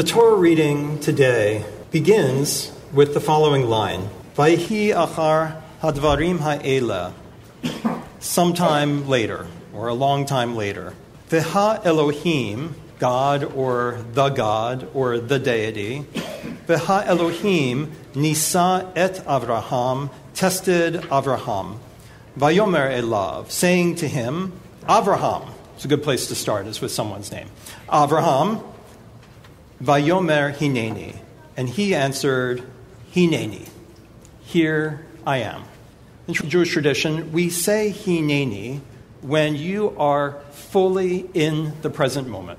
The Torah reading today begins with the following line Vayhi achar hadvarim ha'ela. Sometime later, or a long time later. Viha Elohim, God or the God or the deity. Viha Elohim nisa et Avraham, tested Avraham. Vayomer elav, saying to him, Avraham. It's a good place to start, is with someone's name. Avraham, Vayomer hineni. And he answered, Hineni. Here I am. In Jewish tradition, we say Hineni when you are fully in the present moment.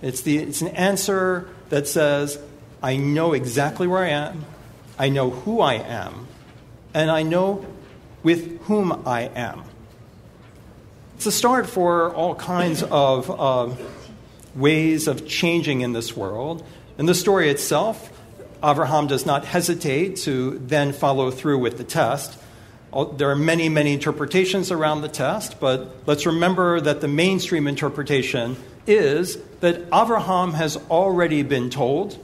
It's, the, it's an answer that says, I know exactly where I am, I know who I am, and I know with whom I am. It's a start for all kinds of uh, ways of changing in this world. In the story itself, Abraham does not hesitate to then follow through with the test. There are many, many interpretations around the test, but let's remember that the mainstream interpretation is that Abraham has already been told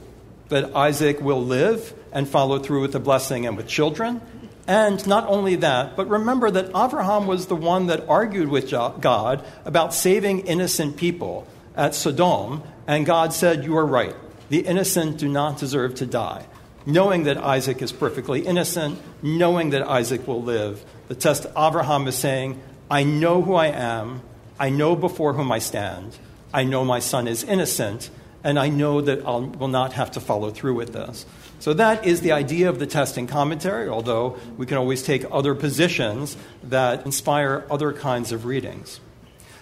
that Isaac will live and follow through with the blessing and with children. And not only that, but remember that Abraham was the one that argued with God about saving innocent people at Sodom, and God said, You are right. The innocent do not deserve to die. Knowing that Isaac is perfectly innocent, knowing that Isaac will live, the test Abraham is saying, I know who I am, I know before whom I stand, I know my son is innocent, and I know that I will not have to follow through with this. So that is the idea of the testing commentary, although we can always take other positions that inspire other kinds of readings.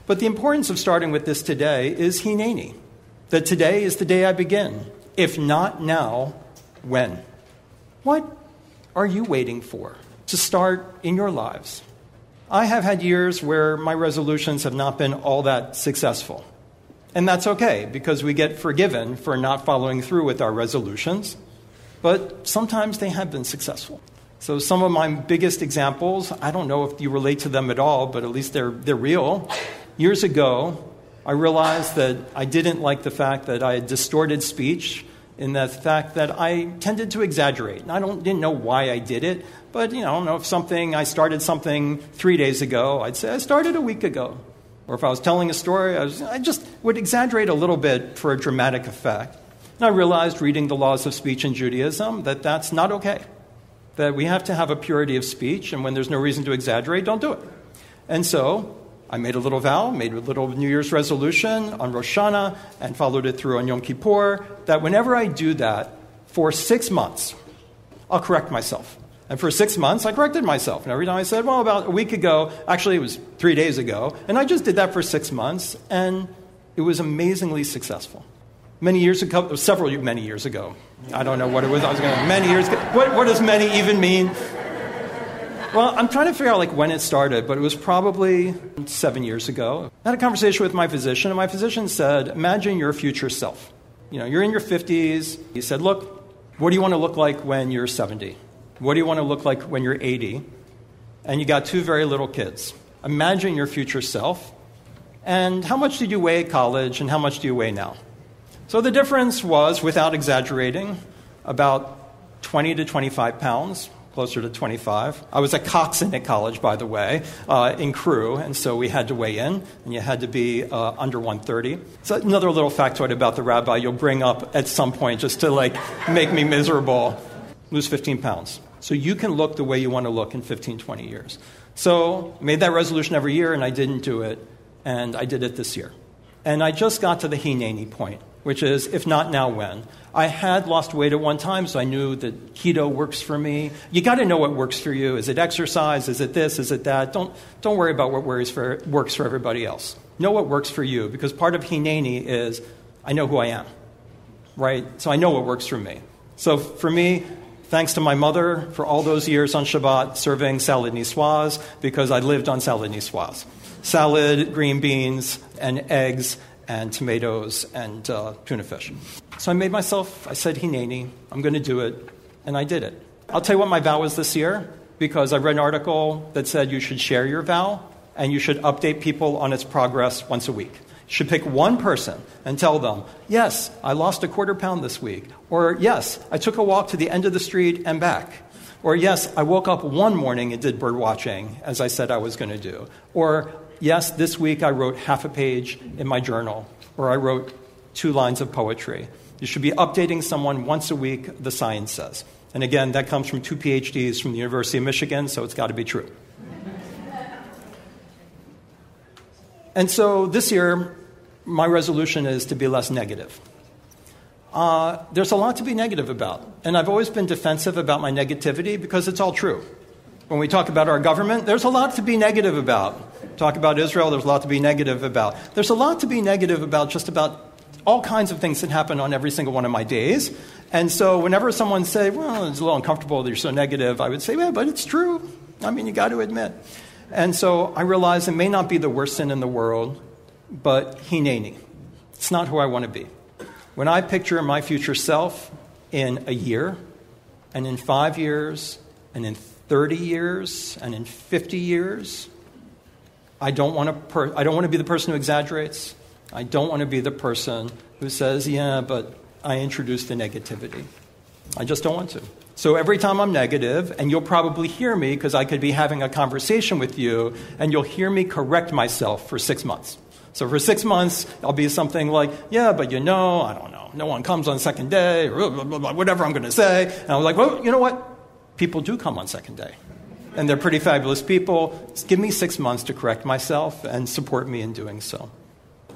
But the importance of starting with this today is Hineni, that today is the day I begin. If not now, when? What are you waiting for to start in your lives? I have had years where my resolutions have not been all that successful. And that's okay because we get forgiven for not following through with our resolutions, but sometimes they have been successful. So, some of my biggest examples, I don't know if you relate to them at all, but at least they're, they're real. Years ago, I realized that I didn't like the fact that I had distorted speech in the fact that I tended to exaggerate. And I don't, didn't know why I did it, but you know, I don't know if something, I started something three days ago, I'd say I started a week ago. Or if I was telling a story, I, was, I just would exaggerate a little bit for a dramatic effect. And I realized reading the laws of speech in Judaism that that's not okay. That we have to have a purity of speech, and when there's no reason to exaggerate, don't do it. And so I made a little vow, made a little New Year's resolution on Rosh Hashanah, and followed it through on Yom Kippur that whenever I do that for six months, I'll correct myself. And for six months, I corrected myself. And every time I said, well, about a week ago, actually, it was three days ago, and I just did that for six months, and it was amazingly successful. Many years ago, several many years ago, I don't know what it was. I was going to many years ago. What, what does many even mean? Well, I'm trying to figure out like when it started, but it was probably seven years ago. I had a conversation with my physician, and my physician said, "Imagine your future self. You know, you're in your 50s. He said, "Look, what do you want to look like when you're 70? What do you want to look like when you're 80? And you got two very little kids. Imagine your future self. And how much did you weigh at college, and how much do you weigh now?" So the difference was, without exaggerating, about 20 to 25 pounds closer to 25. I was a coxswain at college, by the way, uh, in crew, and so we had to weigh in, and you had to be uh, under 130. So another little factoid about the rabbi you'll bring up at some point just to like make me miserable. Lose 15 pounds. So you can look the way you want to look in 15, 20 years. So made that resolution every year, and I didn't do it, and I did it this year. And I just got to the Hineni point, which is, if not now, when? I had lost weight at one time, so I knew that keto works for me. You got to know what works for you. Is it exercise? Is it this? Is it that? Don't, don't worry about what worries for, works for everybody else. Know what works for you, because part of Hineni is I know who I am, right? So I know what works for me. So for me, thanks to my mother for all those years on Shabbat serving salad niçoise, because I lived on salad niçoise. Salad, green beans, and eggs, and tomatoes, and uh, tuna fish. So I made myself, I said, Hineni, I'm going to do it, and I did it. I'll tell you what my vow was this year, because I read an article that said you should share your vow and you should update people on its progress once a week. You should pick one person and tell them, Yes, I lost a quarter pound this week. Or, Yes, I took a walk to the end of the street and back. Or, Yes, I woke up one morning and did bird watching as I said I was going to do. Or, Yes, this week I wrote half a page in my journal. Or I wrote two lines of poetry. You should be updating someone once a week, the science says. And again, that comes from two PhDs from the University of Michigan, so it's got to be true. and so this year, my resolution is to be less negative. Uh, there's a lot to be negative about. And I've always been defensive about my negativity because it's all true. When we talk about our government, there's a lot to be negative about. Talk about Israel, there's a lot to be negative about. There's a lot to be negative about just about all kinds of things that happen on every single one of my days. And so whenever someone say, well, it's a little uncomfortable that you're so negative, I would say, yeah, but it's true. I mean, you got to admit. And so I realize it may not be the worst sin in the world, but hineni. It's not who I want to be. When I picture my future self in a year, and in five years, and in 30 years, and in 50 years, I don't want to, per- I don't want to be the person who exaggerates. I don't want to be the person who says, yeah, but I introduced the negativity. I just don't want to. So every time I'm negative, and you'll probably hear me because I could be having a conversation with you, and you'll hear me correct myself for six months. So for six months, I'll be something like, yeah, but you know, I don't know, no one comes on second day, or whatever I'm going to say. And I'm like, well, you know what? People do come on second day. And they're pretty fabulous people. Give me six months to correct myself and support me in doing so.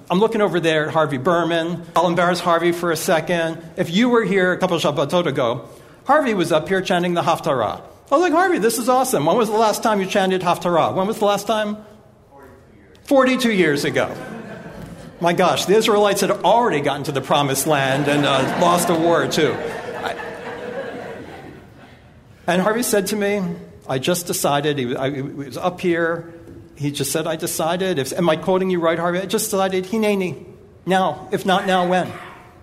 I'm looking over there at Harvey Berman. I'll embarrass Harvey for a second. If you were here a couple of Shabbatot ago, Harvey was up here chanting the Haftarah. I was like, Harvey, this is awesome. When was the last time you chanted Haftarah? When was the last time? 42 years ago. My gosh, the Israelites had already gotten to the promised land and uh, lost a war, too. And Harvey said to me, I just decided, he was, I, he was up here he just said, I decided, if, am I quoting you right, Harvey? I just decided, Hineni. Now, if not now, when?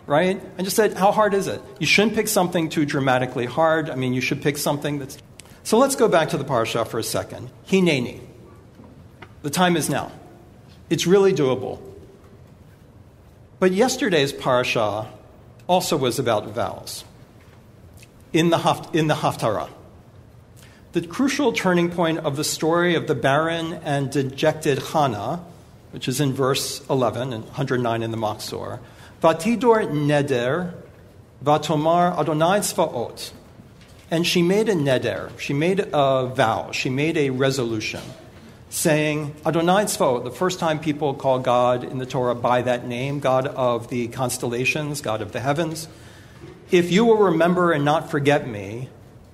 Right? I just said, how hard is it? You shouldn't pick something too dramatically hard. I mean, you should pick something that's. So let's go back to the parsha for a second. Hineni. The time is now. It's really doable. But yesterday's parsha also was about vows in the, haft, in the Haftarah the crucial turning point of the story of the barren and dejected Hannah, which is in verse 11 and 109 in the Machzor, Vatidor neder, vatomar Adonai tzvaot. And she made a neder, she made a vow, she made a resolution, saying, Adonai tzvaot, the first time people call God in the Torah by that name, God of the constellations, God of the heavens, if you will remember and not forget me,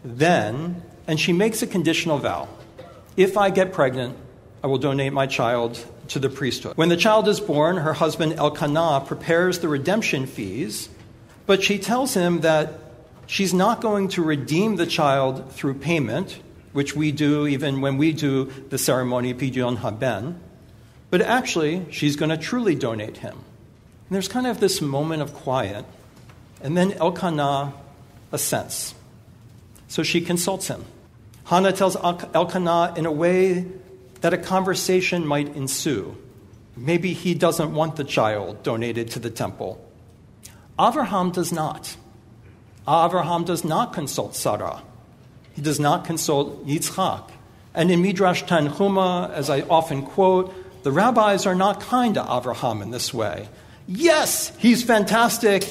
then and she makes a conditional vow. If I get pregnant, I will donate my child to the priesthood. When the child is born, her husband Elkanah prepares the redemption fees, but she tells him that she's not going to redeem the child through payment, which we do even when we do the ceremony Pidyon Haben, but actually she's going to truly donate him. And there's kind of this moment of quiet, and then Elkanah assents. So she consults him. Hannah tells Elkanah in a way that a conversation might ensue. Maybe he doesn't want the child donated to the temple. Avraham does not. Avraham does not consult Sarah. He does not consult Yitzchak. And in Midrash Tanhuma, as I often quote, the rabbis are not kind to Avraham in this way. Yes, he's fantastic.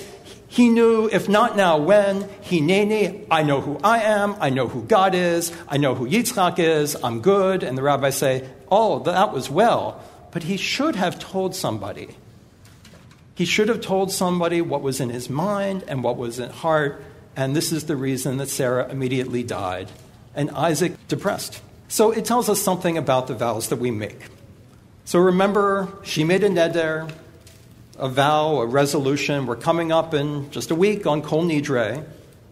He knew, if not now, when. Hineni, I know who I am, I know who God is, I know who Yitzchak is, I'm good. And the rabbis say, oh, that was well. But he should have told somebody. He should have told somebody what was in his mind and what was in heart. And this is the reason that Sarah immediately died and Isaac depressed. So it tells us something about the vows that we make. So remember, she made a neder, a vow, a resolution. We're coming up in just a week on Kol Nidre.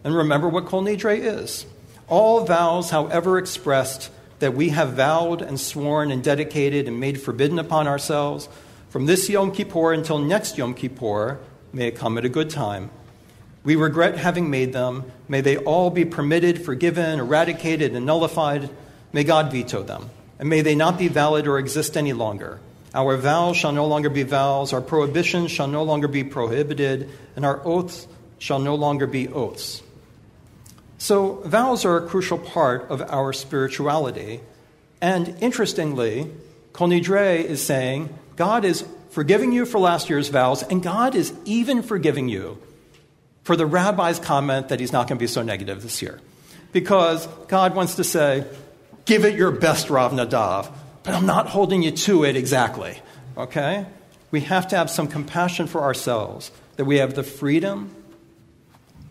And remember what Kol Nidre is. All vows, however expressed, that we have vowed and sworn and dedicated and made forbidden upon ourselves, from this Yom Kippur until next Yom Kippur, may it come at a good time. We regret having made them. May they all be permitted, forgiven, eradicated, and nullified. May God veto them. And may they not be valid or exist any longer. Our vows shall no longer be vows, our prohibitions shall no longer be prohibited, and our oaths shall no longer be oaths. So, vows are a crucial part of our spirituality. And interestingly, Kol Nidre is saying God is forgiving you for last year's vows, and God is even forgiving you for the rabbi's comment that he's not going to be so negative this year. Because God wants to say, give it your best, Rav Nadav, but I'm not holding you to it exactly. Okay? We have to have some compassion for ourselves, that we have the freedom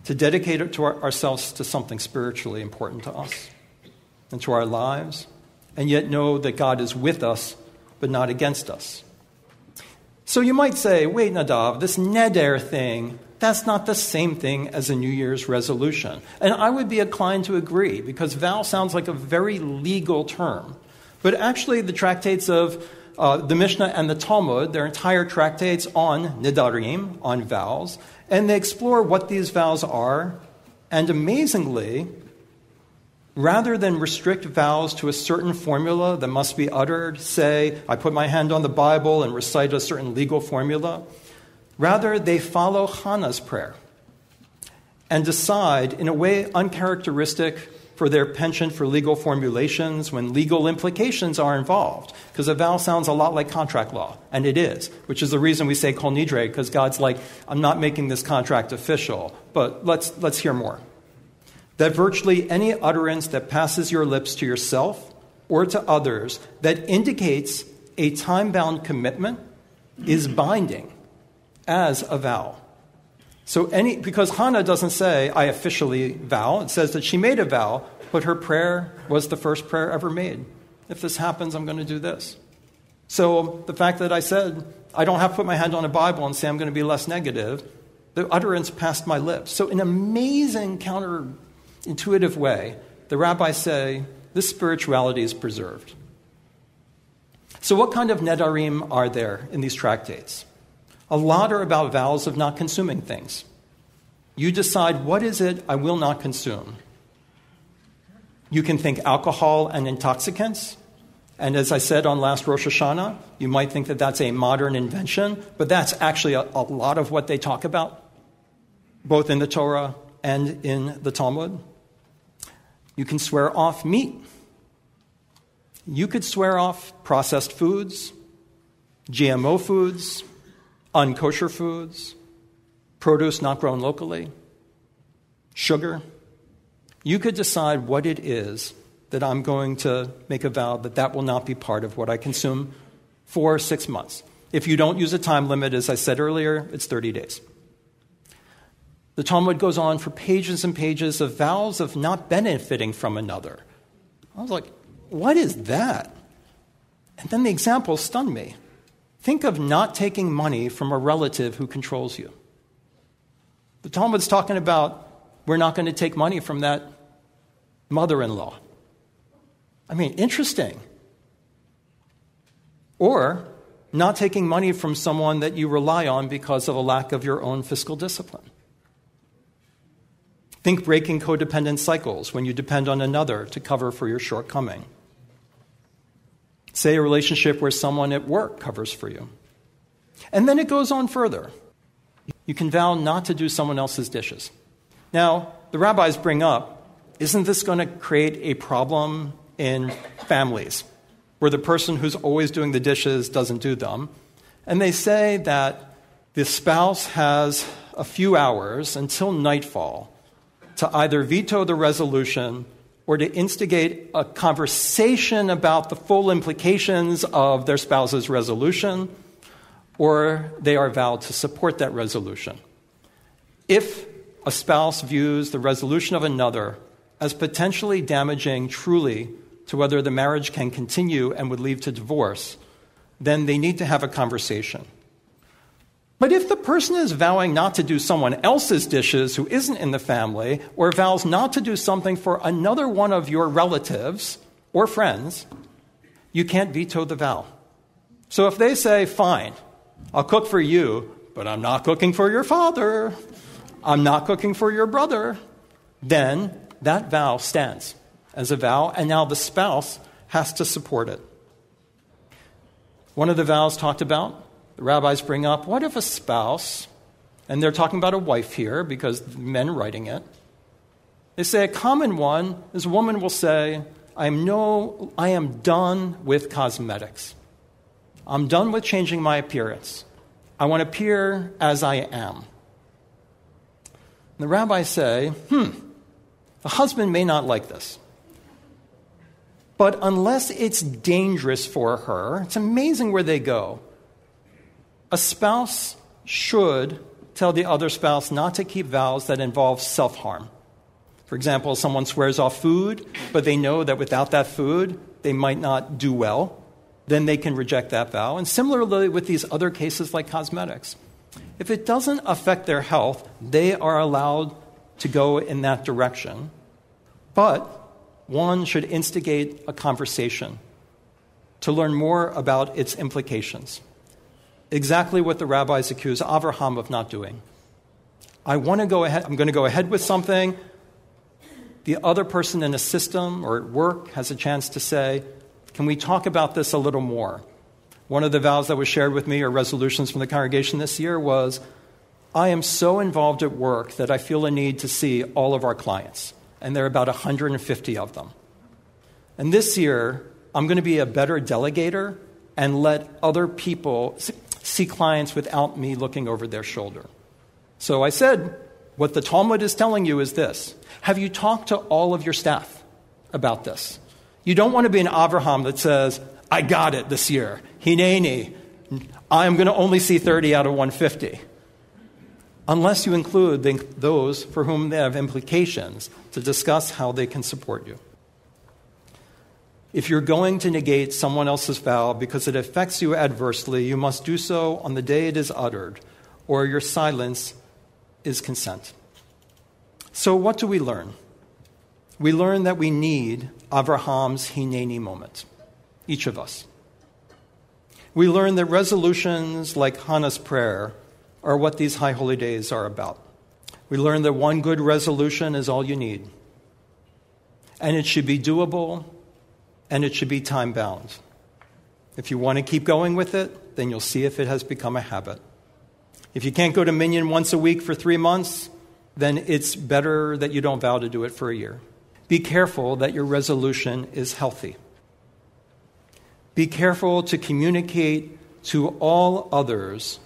to dedicate it to our, ourselves to something spiritually important to us and to our lives, and yet know that God is with us, but not against us. So you might say, wait, Nadav, this neder thing, that's not the same thing as a New Year's resolution. And I would be inclined to agree because vow sounds like a very legal term. But actually, the tractates of uh, the Mishnah and the Talmud, their entire tractates on nidarim, on vows, and they explore what these vows are. And amazingly, rather than restrict vows to a certain formula that must be uttered, say, I put my hand on the Bible and recite a certain legal formula, Rather, they follow Hannah's prayer and decide in a way uncharacteristic for their penchant for legal formulations when legal implications are involved. Because a vow sounds a lot like contract law, and it is, which is the reason we say kol nidre, because God's like, I'm not making this contract official. But let's, let's hear more. That virtually any utterance that passes your lips to yourself or to others that indicates a time bound commitment is binding as a vow. So any because Hannah doesn't say I officially vow, it says that she made a vow, but her prayer was the first prayer ever made. If this happens, I'm going to do this. So the fact that I said I don't have to put my hand on a Bible and say I'm going to be less negative, the utterance passed my lips. So in an amazing counterintuitive way, the rabbis say this spirituality is preserved. So what kind of nedarim are there in these tractates? A lot are about vows of not consuming things. You decide what is it I will not consume. You can think alcohol and intoxicants. And as I said on last Rosh Hashanah, you might think that that's a modern invention, but that's actually a, a lot of what they talk about, both in the Torah and in the Talmud. You can swear off meat. You could swear off processed foods, GMO foods, unkosher foods, produce not grown locally, sugar. You could decide what it is that I'm going to make a vow that that will not be part of what I consume for six months. If you don't use a time limit, as I said earlier, it's 30 days. The Talmud goes on for pages and pages of vows of not benefiting from another. I was like, what is that? And then the examples stunned me. Think of not taking money from a relative who controls you. The Talmud's talking about we're not going to take money from that mother in law. I mean, interesting. Or not taking money from someone that you rely on because of a lack of your own fiscal discipline. Think breaking codependent cycles when you depend on another to cover for your shortcoming. Say a relationship where someone at work covers for you. And then it goes on further. You can vow not to do someone else's dishes. Now, the rabbis bring up isn't this going to create a problem in families where the person who's always doing the dishes doesn't do them? And they say that the spouse has a few hours until nightfall to either veto the resolution or to instigate a conversation about the full implications of their spouse's resolution, or they are vowed to support that resolution. If a spouse views the resolution of another as potentially damaging truly to whether the marriage can continue and would lead to divorce, then they need to have a conversation. But if the person is vowing not to do someone else's dishes who isn't in the family, or vows not to do something for another one of your relatives or friends, you can't veto the vow. So if they say, fine, I'll cook for you, but I'm not cooking for your father, I'm not cooking for your brother, then that vow stands as a vow, and now the spouse has to support it. One of the vows talked about, the rabbis bring up, what if a spouse, and they're talking about a wife here because men writing it, they say a common one is a woman will say, I am, no, I am done with cosmetics. I'm done with changing my appearance. I want to appear as I am. And the rabbis say, hmm, the husband may not like this. But unless it's dangerous for her, it's amazing where they go. A spouse should tell the other spouse not to keep vows that involve self harm. For example, someone swears off food, but they know that without that food, they might not do well. Then they can reject that vow. And similarly with these other cases like cosmetics. If it doesn't affect their health, they are allowed to go in that direction. But one should instigate a conversation to learn more about its implications. Exactly what the rabbis accuse Avraham of not doing. I want to go ahead, I'm going to go ahead with something the other person in a system or at work has a chance to say, Can we talk about this a little more? One of the vows that was shared with me, or resolutions from the congregation this year, was I am so involved at work that I feel a need to see all of our clients. And there are about 150 of them. And this year, I'm going to be a better delegator and let other people see clients without me looking over their shoulder. So I said, what the Talmud is telling you is this Have you talked to all of your staff about this? You don't want to be an Avraham that says, I got it this year. Hineni. I'm going to only see 30 out of 150. Unless you include those for whom they have implications to discuss how they can support you. If you're going to negate someone else's vow because it affects you adversely, you must do so on the day it is uttered, or your silence is consent. So, what do we learn? We learn that we need Abraham's Hineni moment, each of us. We learn that resolutions like Hannah's prayer are what these high holy days are about. We learn that one good resolution is all you need, and it should be doable and it should be time bound. If you want to keep going with it, then you'll see if it has become a habit. If you can't go to Minyan once a week for three months, then it's better that you don't vow to do it for a year. Be careful that your resolution is healthy. Be careful to communicate to all others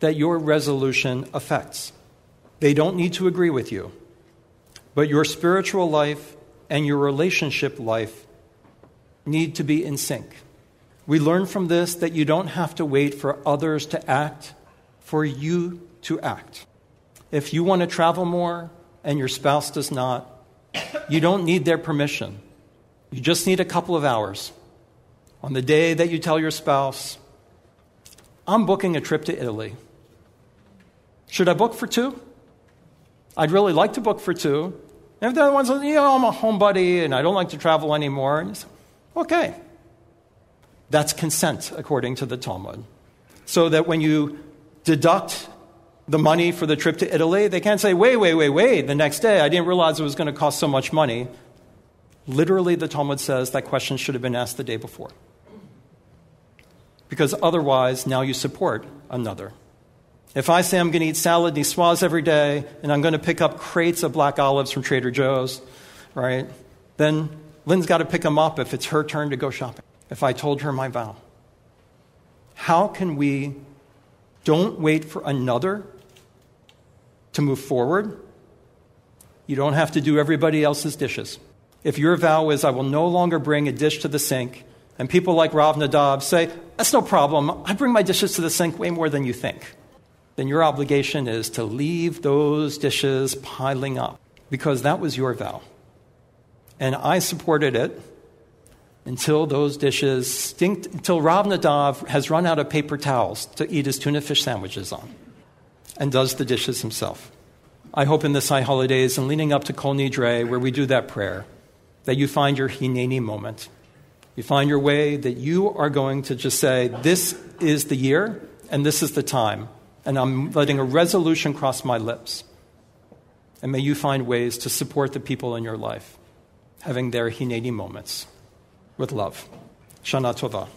that your resolution affects. They don't need to agree with you, but your spiritual life and your relationship life need to be in sync. We learn from this that you don't have to wait for others to act for you to act. If you want to travel more and your spouse does not, you don't need their permission. You just need a couple of hours. On the day that you tell your spouse, I'm booking a trip to Italy. Should I book for two? I'd really like to book for two. And if the other one says, you know, I'm a homebody and I don't like to travel anymore, and you say, okay. That's consent, according to the Talmud. So that when you deduct the money for the trip to Italy, they can't say, wait, wait, wait, wait, the next day, I didn't realize it was going to cost so much money. Literally, the Talmud says that question should have been asked the day before. Because otherwise, now you support another. If I say I'm going to eat salad niçoise every day and I'm going to pick up crates of black olives from Trader Joe's, right, then Lynn's got to pick them up if it's her turn to go shopping. If I told her my vow. How can we don't wait for another to move forward. You don't have to do everybody else's dishes. If your vow is, I will no longer bring a dish to the sink, and people like Rav Nadav say, That's no problem. I bring my dishes to the sink way more than you think. Then your obligation is to leave those dishes piling up because that was your vow. And I supported it until those dishes stink, until Rav Nadav has run out of paper towels to eat his tuna fish sandwiches on and does the dishes himself. I hope in the high holidays and leading up to Kol Nidre, where we do that prayer, that you find your Hineni moment. You find your way that you are going to just say, This is the year and this is the time, and I'm letting a resolution cross my lips. And may you find ways to support the people in your life, having their Hineni moments with love. Shana Tova.